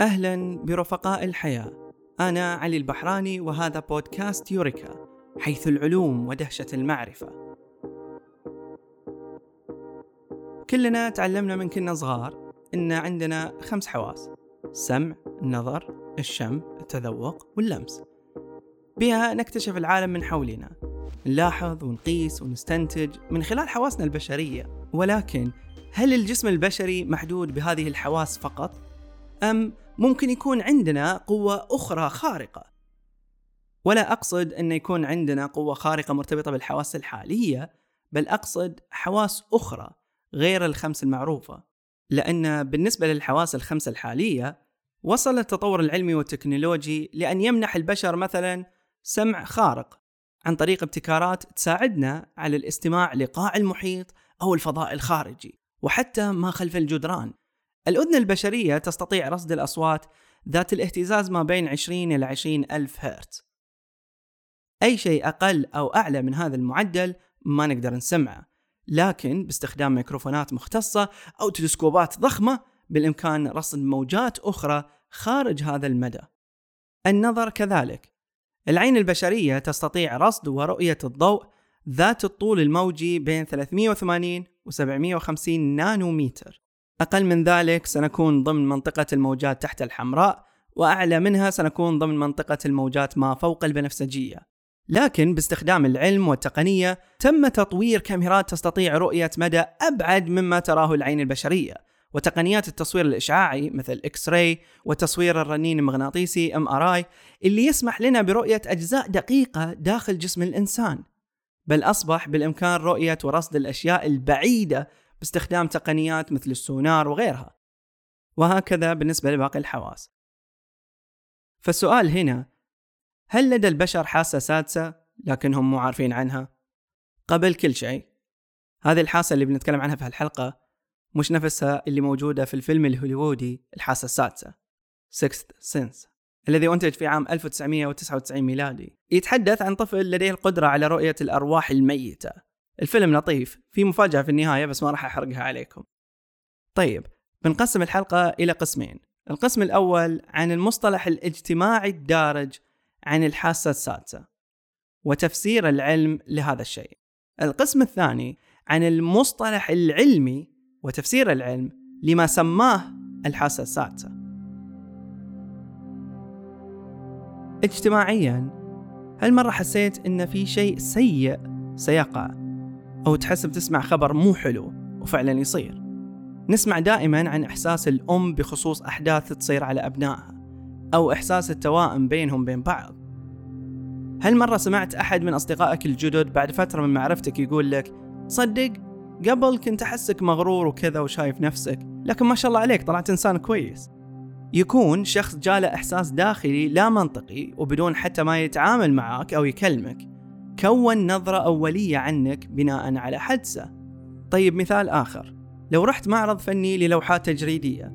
أهلا برفقاء الحياة. أنا علي البحراني وهذا بودكاست يوريكا حيث العلوم ودهشة المعرفة. كلنا تعلمنا من كنا صغار إن عندنا خمس حواس السمع، النظر، الشم، التذوق واللمس. بها نكتشف العالم من حولنا نلاحظ ونقيس ونستنتج من خلال حواسنا البشرية. ولكن هل الجسم البشري محدود بهذه الحواس فقط؟ أم ممكن يكون عندنا قوة أخرى خارقة؟ ولا أقصد أن يكون عندنا قوة خارقة مرتبطة بالحواس الحالية بل أقصد حواس أخرى غير الخمس المعروفة لأن بالنسبة للحواس الخمسة الحالية وصل التطور العلمي والتكنولوجي لأن يمنح البشر مثلا سمع خارق عن طريق ابتكارات تساعدنا على الاستماع لقاع المحيط أو الفضاء الخارجي وحتى ما خلف الجدران. الأذن البشرية تستطيع رصد الأصوات ذات الاهتزاز ما بين 20 إلى 20 ألف هرتز. أي شيء أقل أو أعلى من هذا المعدل ما نقدر نسمعه لكن باستخدام ميكروفونات مختصة أو تلسكوبات ضخمة بالإمكان رصد موجات أخرى خارج هذا المدى. النظر كذلك. العين البشرية تستطيع رصد ورؤية الضوء ذات الطول الموجي بين 380 و 750 نانومتر أقل من ذلك سنكون ضمن منطقة الموجات تحت الحمراء وأعلى منها سنكون ضمن منطقة الموجات ما فوق البنفسجية. لكن باستخدام العلم والتقنية تم تطوير كاميرات تستطيع رؤية مدى أبعد مما تراه العين البشرية وتقنيات التصوير الإشعاعي مثل X-ray وتصوير الرنين المغناطيسي MRI اللي يسمح لنا برؤية أجزاء دقيقة داخل جسم الإنسان. بل أصبح بالإمكان رؤية ورصد الأشياء البعيدة باستخدام تقنيات مثل السونار وغيرها. وهكذا بالنسبة لباقي الحواس. فالسؤال هنا هل لدى البشر حاسة سادسة لكنهم مو عارفين عنها؟ قبل كل شيء هذه الحاسة اللي بنتكلم عنها في هالحلقة مش نفسها اللي موجودة في الفيلم الهوليوودي الحاسة السادسة Sixth Sense. الذي أنتج في عام 1999 ميلادي. يتحدث عن طفل لديه القدرة على رؤية الأرواح الميتة. الفيلم لطيف في مفاجأة في النهاية بس ما راح أحرقها عليكم. طيب بنقسم الحلقة إلى قسمين. القسم الأول عن المصطلح الاجتماعي الدارج عن الحاسة السادسة وتفسير العلم لهذا الشيء. القسم الثاني عن المصطلح العلمي وتفسير العلم لما سماه الحاسة السادسة. اجتماعيا. هل مرة حسيت إن في شيء سيء سيقع؟ أو تحس بتسمع خبر مو حلو وفعلا يصير؟ نسمع دائما عن إحساس الأم بخصوص أحداث تصير على أبنائها أو إحساس التوائم بينهم بين بعض. هل مرة سمعت أحد من أصدقائك الجدد بعد فترة من معرفتك يقول لك تصدق قبل كنت أحسك مغرور وكذا وشايف نفسك لكن ما شاء الله عليك طلعت إنسان كويس. يكون شخص جاله إحساس داخلي لا منطقي وبدون حتى ما يتعامل معك أو يكلمك كون نظرة أولية عنك بناء على حدسة طيب مثال آخر لو رحت معرض فني للوحات تجريدية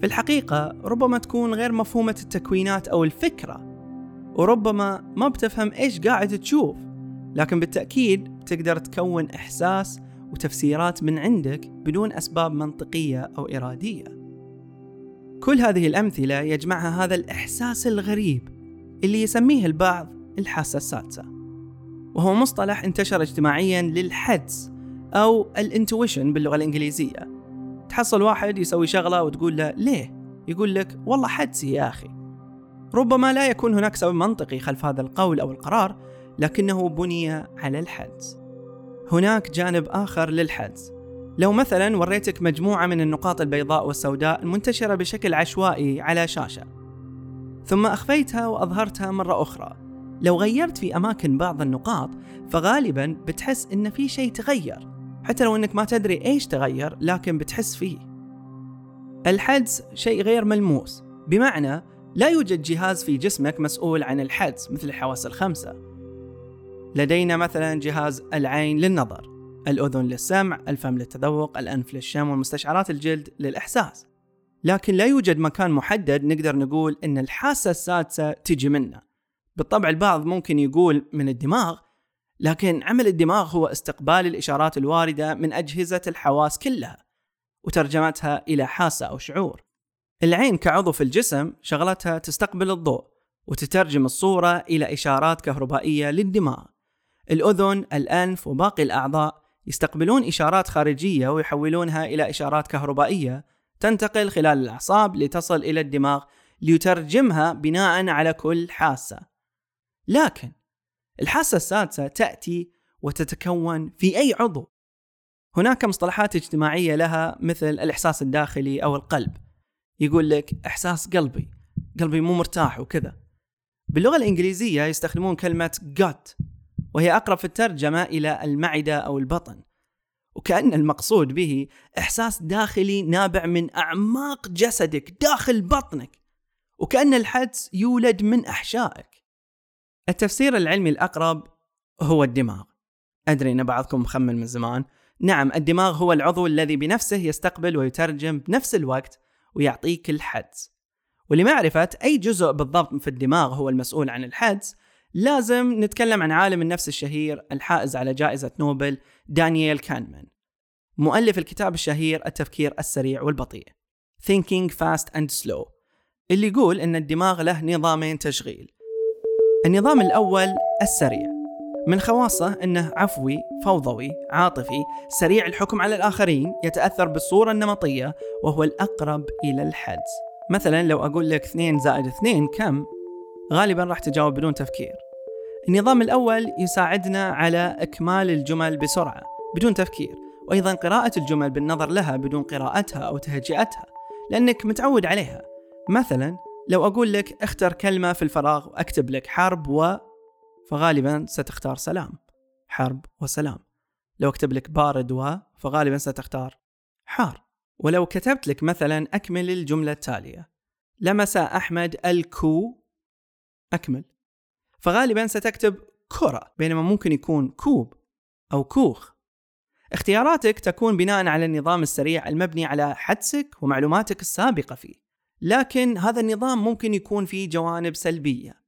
في الحقيقة ربما تكون غير مفهومة التكوينات أو الفكرة وربما ما بتفهم إيش قاعد تشوف لكن بالتأكيد بتقدر تكون إحساس وتفسيرات من عندك بدون أسباب منطقية أو إرادية. كل هذه الأمثلة يجمعها هذا الإحساس الغريب اللي يسميه البعض الحاسة السادسة. وهو مصطلح انتشر اجتماعيا للحدس أو الإنتويشن باللغة الإنجليزية. تحصل واحد يسوي شغلة وتقول له ليه؟ يقول لك والله حدسي يا أخي. ربما لا يكون هناك سبب منطقي خلف هذا القول أو القرار لكنه بني على الحدس. هناك جانب آخر للحدس لو مثلا وريتك مجموعة من النقاط البيضاء والسوداء المنتشرة بشكل عشوائي على شاشة. ثم أخفيتها وأظهرتها مرة أخرى. لو غيرت في أماكن بعض النقاط فغالبا بتحس إن في شيء تغير. حتى لو إنك ما تدري إيش تغير لكن بتحس فيه. الحدس شيء غير ملموس. بمعنى لا يوجد جهاز في جسمك مسؤول عن الحدس مثل الحواس الخمسة. لدينا مثلا جهاز العين للنظر. الأذن للسمع الفم للتذوق الأنف للشم ومستشعرات الجلد للإحساس. لكن لا يوجد مكان محدد نقدر نقول أن الحاسة السادسة تجي منه. بالطبع البعض ممكن يقول من الدماغ لكن عمل الدماغ هو استقبال الإشارات الواردة من أجهزة الحواس كلها وترجمتها إلى حاسة أو شعور. العين كعضو في الجسم شغلتها تستقبل الضوء وتترجم الصورة إلى إشارات كهربائية للدماغ. الأذن، الأنف وباقي الأعضاء يستقبلون إشارات خارجية ويحولونها إلى إشارات كهربائية تنتقل خلال الأعصاب لتصل إلى الدماغ ليترجمها بناء على كل حاسة. لكن الحاسة السادسة تأتي وتتكون في أي عضو. هناك مصطلحات اجتماعية لها مثل الإحساس الداخلي أو القلب. يقول لك إحساس قلبي قلبي مو مرتاح وكذا. باللغة الإنجليزية يستخدمون كلمة gut. وهي أقرب في الترجمة إلى المعدة أو البطن. وكأن المقصود به إحساس داخلي نابع من أعماق جسدك داخل بطنك وكأن الحدس يولد من أحشائك. التفسير العلمي الأقرب هو الدماغ. أدري أن بعضكم مخمن من زمان. نعم الدماغ هو العضو الذي بنفسه يستقبل ويترجم بنفس الوقت ويعطيك الحدس. ولمعرفة أي جزء بالضبط في الدماغ هو المسؤول عن الحدس لازم نتكلم عن عالم النفس الشهير الحائز على جائزة نوبل دانييل كانمان مؤلف الكتاب الشهير التفكير السريع والبطيء Thinking Fast and Slow اللي يقول أن الدماغ له نظامين تشغيل. النظام الأول السريع من خواصه أنه عفوي فوضوي عاطفي سريع الحكم على الآخرين يتأثر بالصورة النمطية وهو الأقرب إلى الحدس. مثلا لو أقول لك 2 زائد 2 كم؟ غالبا راح تجاوب بدون تفكير. النظام الأول يساعدنا على إكمال الجمل بسرعة بدون تفكير وأيضا قراءة الجمل بالنظر لها بدون قراءتها أو تهجئتها لأنك متعود عليها. مثلا لو أقول لك اختر كلمة في الفراغ وأكتب لك حرب و فغالبا ستختار سلام. حرب وسلام. لو أكتب لك بارد و فغالبا ستختار حار. ولو كتبت لك مثلا أكمل الجملة التالية. لمس أحمد الكو أكمل. فغالبا ستكتب كرة بينما ممكن يكون كوب أو كوخ. اختياراتك تكون بناء على النظام السريع المبني على حدسك ومعلوماتك السابقة فيه. لكن هذا النظام ممكن يكون فيه جوانب سلبية.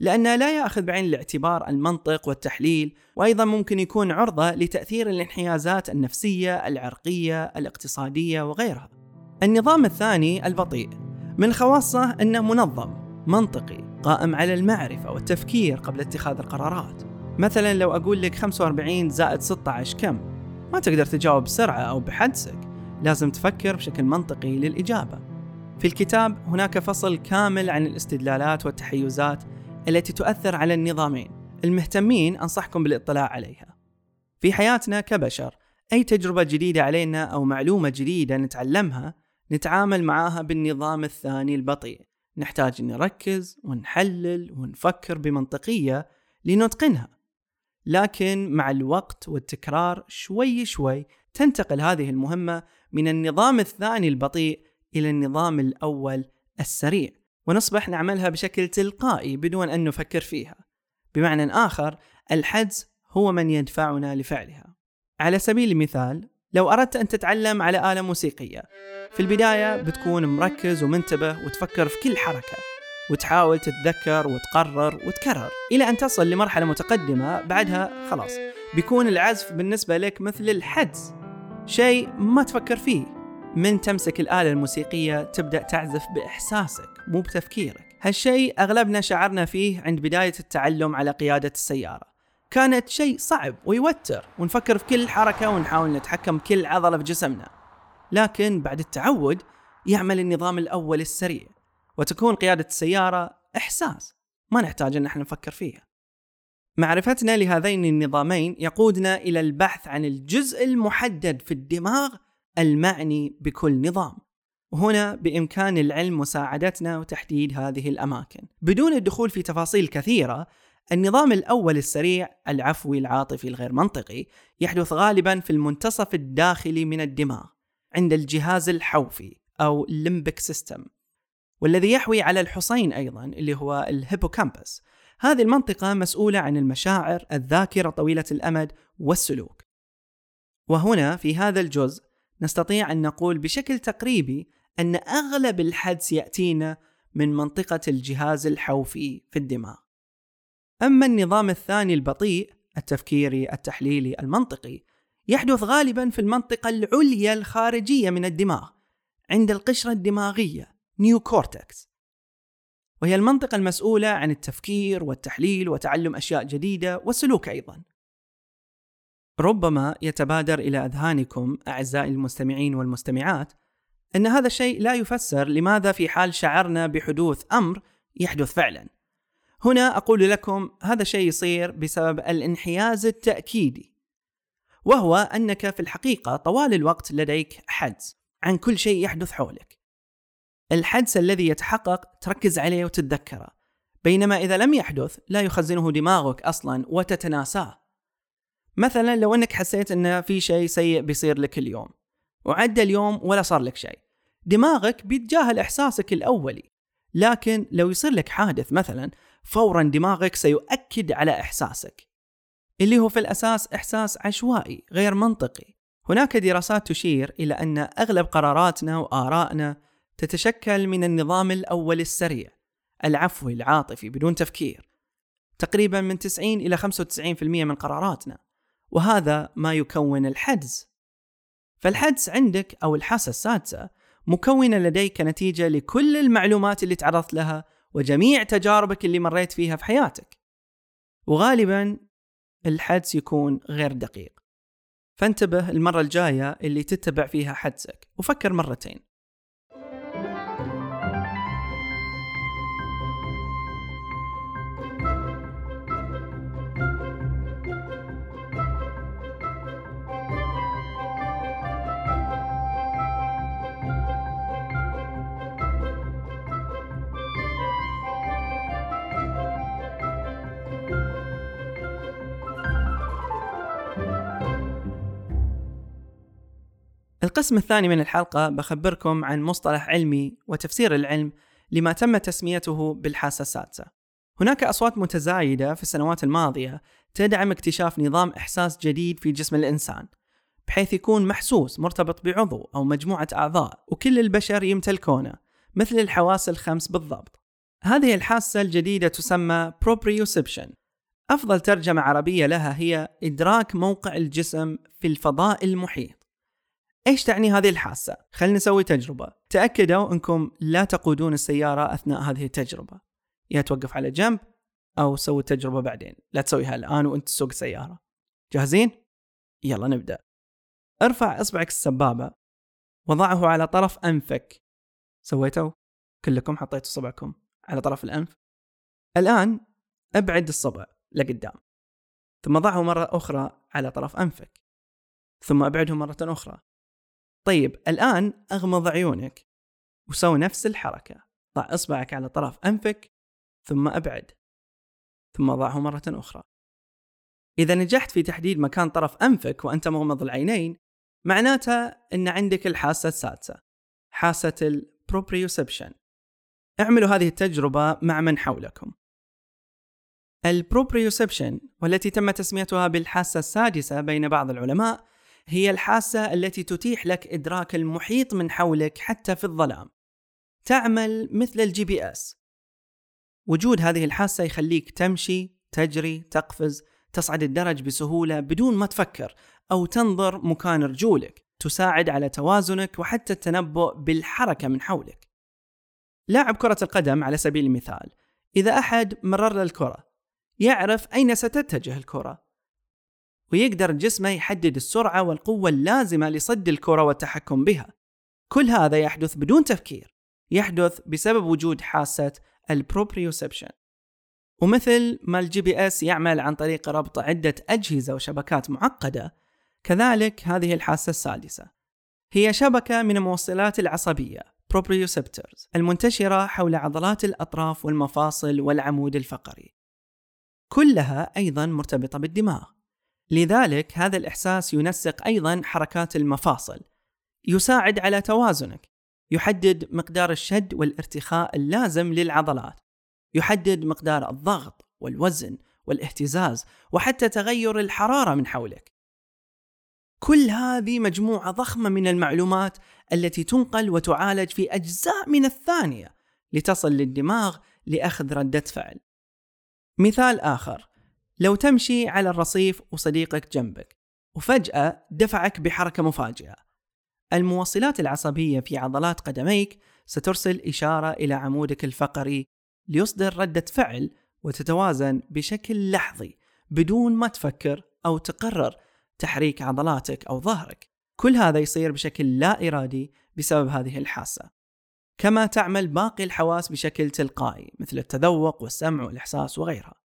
لأنه لا يأخذ بعين الاعتبار المنطق والتحليل وأيضا ممكن يكون عرضة لتأثير الانحيازات النفسية العرقية الاقتصادية وغيرها. النظام الثاني البطيء من خواصه أنه منظم. منطقي قائم على المعرفة والتفكير قبل اتخاذ القرارات. مثلا لو أقول لك 45 زائد 16 كم؟ ما تقدر تجاوب بسرعة أو بحدسك. لازم تفكر بشكل منطقي للإجابة. في الكتاب هناك فصل كامل عن الاستدلالات والتحيزات التي تؤثر على النظامين. المهتمين أنصحكم بالاطلاع عليها. في حياتنا كبشر أي تجربة جديدة علينا أو معلومة جديدة نتعلمها نتعامل معاها بالنظام الثاني البطيء. نحتاج نركز ونحلل ونفكر بمنطقية لنتقنها. لكن مع الوقت والتكرار شوي شوي تنتقل هذه المهمة من النظام الثاني البطيء إلى النظام الأول السريع. ونصبح نعملها بشكل تلقائي بدون أن نفكر فيها. بمعنى آخر الحدس هو من يدفعنا لفعلها. على سبيل المثال لو أردت أن تتعلم على آلة موسيقية في البداية بتكون مركز ومنتبه وتفكر في كل حركة وتحاول تتذكر وتقرر وتكرر إلى أن تصل لمرحلة متقدمة بعدها خلاص بيكون العزف بالنسبة لك مثل الحدس شيء ما تفكر فيه. من تمسك الآلة الموسيقية تبدأ تعزف بإحساسك مو بتفكيرك. هالشيء أغلبنا شعرنا فيه عند بداية التعلم على قيادة السيارة. كانت شيء صعب ويوتر ونفكر في كل حركة ونحاول نتحكم كل عضلة في جسمنا. لكن بعد التعود يعمل النظام الأول السريع وتكون قيادة السيارة إحساس ما نحتاج أن إحنا نفكر فيها. معرفتنا لهذين النظامين يقودنا إلى البحث عن الجزء المحدد في الدماغ المعني بكل نظام. وهنا بإمكان العلم مساعدتنا وتحديد هذه الأماكن. بدون الدخول في تفاصيل كثيرة النظام الأول السريع العفوي العاطفي الغير منطقي يحدث غالبا في المنتصف الداخلي من الدماغ عند الجهاز الحوفي أو ال limbic system والذي يحوي على الحصين أيضا اللي هو ال hippocampus. هذه المنطقة مسؤولة عن المشاعر الذاكرة طويلة الأمد والسلوك. وهنا في هذا الجزء نستطيع أن نقول بشكل تقريبي أن أغلب الحدس يأتينا من منطقة الجهاز الحوفي في الدماغ. أما النظام الثاني البطيء التفكيري التحليلي المنطقي يحدث غالبا في المنطقة العليا الخارجية من الدماغ عند القشرة الدماغية نيو كورتكس. وهي المنطقة المسؤولة عن التفكير والتحليل وتعلم أشياء جديدة والسلوك أيضا. ربما يتبادر إلى أذهانكم أعزائي المستمعين والمستمعات أن هذا الشيء لا يفسر لماذا في حال شعرنا بحدوث أمر يحدث فعلا. هنا أقول لكم هذا الشيء يصير بسبب الانحياز التأكيدي وهو أنك في الحقيقة طوال الوقت لديك حدس عن كل شيء يحدث حولك. الحدس الذي يتحقق تركز عليه وتتذكره بينما إذا لم يحدث لا يخزنه دماغك أصلا وتتناساه. مثلا لو أنك حسيت أن في شيء سيء بيصير لك اليوم وعدى اليوم ولا صار لك شيء دماغك بيتجاهل إحساسك الأولي. لكن لو يصير لك حادث مثلا فورا دماغك سيؤكد على إحساسك اللي هو في الأساس إحساس عشوائي غير منطقي. هناك دراسات تشير إلى أن أغلب قراراتنا وآرائنا تتشكل من النظام الأول السريع العفوي العاطفي بدون تفكير تقريبا من 90 إلى 95% من قراراتنا وهذا ما يكون الحدس فالحدس عندك أو الحاسة السادسة مكونة لديك كنتيجة لكل المعلومات اللي تعرضت لها وجميع تجاربك اللي مريت فيها في حياتك. وغالبا الحدس يكون غير دقيق. فانتبه المرة الجاية اللي تتبع فيها حدسك وفكر مرتين. القسم الثاني من الحلقة بخبركم عن مصطلح علمي وتفسير العلم لما تم تسميته بالحاسة السادسة. هناك أصوات متزايدة في السنوات الماضية تدعم اكتشاف نظام إحساس جديد في جسم الإنسان بحيث يكون محسوس مرتبط بعضو أو مجموعة أعضاء وكل البشر يمتلكونه مثل الحواس الخمس بالضبط. هذه الحاسة الجديدة تسمى proprioception أفضل ترجمة عربية لها هي إدراك موقع الجسم في الفضاء المحيط إيش تعني هذه الحاسة؟ خلينا نسوي تجربة. تأكدوا إنكم لا تقودون السيارة أثناء هذه التجربة. يا توقف على جنب أو سوي التجربة بعدين، لا تسويها الآن وأنت تسوق السيارة. جاهزين؟ يلا نبدأ. ارفع إصبعك السبابة وضعه على طرف أنفك. سويتوا؟ كلكم حطيتوا صبعكم على طرف الأنف. الآن أبعد الصبع لقدام. ثم ضعه مرة أخرى على طرف أنفك ثم أبعده مرة أخرى طيب الآن أغمض عيونك وسوي نفس الحركة. ضع إصبعك على طرف أنفك ثم أبعد ثم ضعه مرة أخرى. إذا نجحت في تحديد مكان طرف أنفك وأنت مغمض العينين معناتها أن عندك الحاسة السادسة حاسة البروبريوسبشن اعملوا هذه التجربة مع من حولكم. ال proprioception والتي تم تسميتها بالحاسة السادسة بين بعض العلماء هي الحاسة التي تتيح لك إدراك المحيط من حولك حتى في الظلام. تعمل مثل ال GPS. وجود هذه الحاسة يخليك تمشي، تجري، تقفز، تصعد الدرج بسهولة بدون ما تفكر أو تنظر مكان رجولك، تساعد على توازنك وحتى التنبؤ بالحركة من حولك. لاعب كرة القدم على سبيل المثال، إذا أحد مرر له الكرة، يعرف أين ستتجه الكرة ويقدر جسمه يحدد السرعة والقوة اللازمة لصد الكرة والتحكم بها. كل هذا يحدث بدون تفكير، يحدث بسبب وجود حاسة ال proprioception. ومثل ما ال GPS يعمل عن طريق ربط عدة أجهزة وشبكات معقدة، كذلك هذه الحاسة السادسة. هي شبكة من الموصلات العصبية proprioceptors المنتشرة حول عضلات الأطراف والمفاصل والعمود الفقري. كلها أيضا مرتبطة بالدماغ. لذلك هذا الإحساس ينسق أيضا حركات المفاصل يساعد على توازنك يحدد مقدار الشد والارتخاء اللازم للعضلات يحدد مقدار الضغط والوزن والاهتزاز وحتى تغير الحرارة من حولك. كل هذه مجموعة ضخمة من المعلومات التي تنقل وتعالج في أجزاء من الثانية لتصل للدماغ لأخذ ردة فعل. مثال آخر. لو تمشي على الرصيف وصديقك جنبك وفجأة دفعك بحركة مفاجئة. الموصلات العصبية في عضلات قدميك سترسل إشارة إلى عمودك الفقري ليصدر ردة فعل وتتوازن بشكل لحظي بدون ما تفكر أو تقرر تحريك عضلاتك أو ظهرك. كل هذا يصير بشكل لا إرادي بسبب هذه الحاسة. كما تعمل باقي الحواس بشكل تلقائي مثل التذوق والسمع والإحساس وغيرها.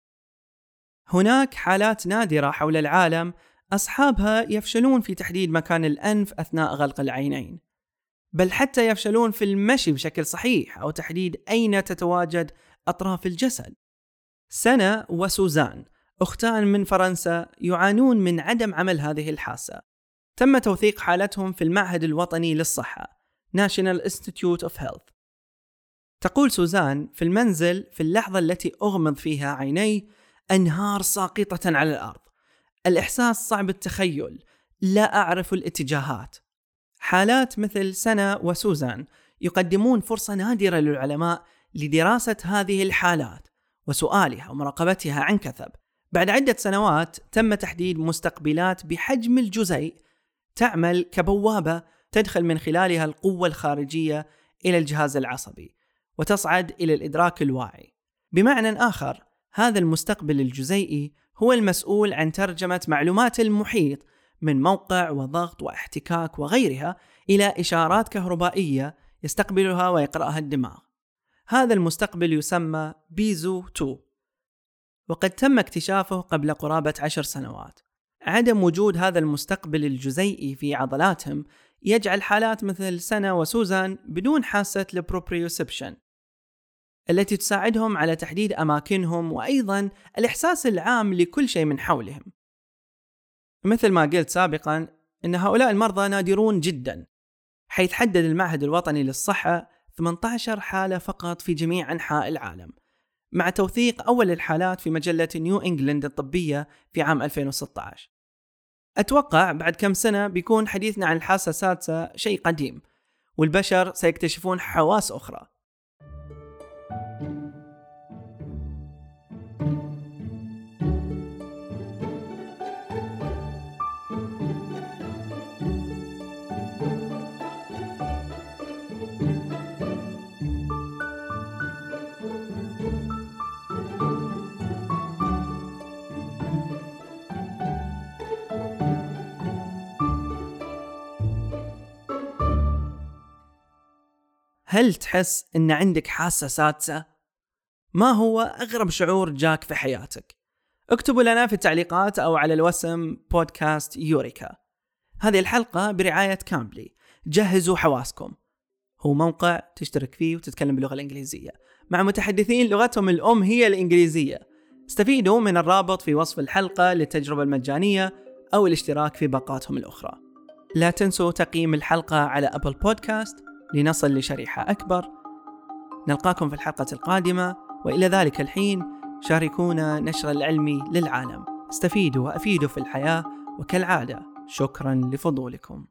هناك حالات نادرة حول العالم أصحابها يفشلون في تحديد مكان الأنف أثناء غلق العينين. بل حتى يفشلون في المشي بشكل صحيح أو تحديد أين تتواجد أطراف الجسد. سنة وسوزان أختان من فرنسا يعانون من عدم عمل هذه الحاسة. تم توثيق حالتهم في المعهد الوطني للصحة National Institute of Health. تقول سوزان في المنزل في اللحظة التي أغمض فيها عيني أنهار ساقطة على الأرض. الإحساس صعب التخيل. لا أعرف الاتجاهات. حالات مثل سنة وسوزان يقدمون فرصة نادرة للعلماء لدراسة هذه الحالات وسؤالها ومراقبتها عن كثب. بعد عدة سنوات تم تحديد مستقبلات بحجم الجزيء. تعمل كبوابة تدخل من خلالها القوة الخارجية إلى الجهاز العصبي وتصعد إلى الإدراك الواعي. بمعنى آخر هذا المستقبل الجزيئي هو المسؤول عن ترجمة معلومات المحيط من موقع وضغط واحتكاك وغيرها إلى إشارات كهربائية يستقبلها ويقرأها الدماغ. هذا المستقبل يسمى Piezo 2 وقد تم اكتشافه قبل قرابة عشر سنوات. عدم وجود هذا المستقبل الجزيئي في عضلاتهم يجعل حالات مثل سنة وسوزان بدون حاسة ال proprioception التي تساعدهم على تحديد أماكنهم وأيضا الإحساس العام لكل شيء من حولهم. مثل ما قلت سابقا أن هؤلاء المرضى نادرون جدا حيث حدد المعهد الوطني للصحة 18 حالة فقط في جميع أنحاء العالم مع توثيق أول الحالات في مجلة نيو إنجلند الطبية في عام 2016 أتوقع بعد كم سنة بيكون حديثنا عن الحاسة السادسة شيء قديم والبشر سيكتشفون حواس أخرى. هل تحس إن عندك حاسة سادسة؟ ما هو أغرب شعور جاك في حياتك؟ اكتبوا لنا في التعليقات أو على الوسم بودكاست يوريكا. هذه الحلقة برعاية كامبلي. جهزوا حواسكم. هو موقع تشترك فيه وتتكلم باللغة الإنجليزية مع متحدثين لغتهم الأم هي الإنجليزية استفيدوا من الرابط في وصف الحلقة للتجربة المجانية أو الاشتراك في باقاتهم الأخرى لا تنسوا تقييم الحلقة على أبل بودكاست لنصل لشريحة أكبر. نلقاكم في الحلقة القادمة وإلى ذلك الحين شاركونا نشر العلمي للعالم. استفيدوا وأفيدوا في الحياة وكالعادة شكرا لفضولكم.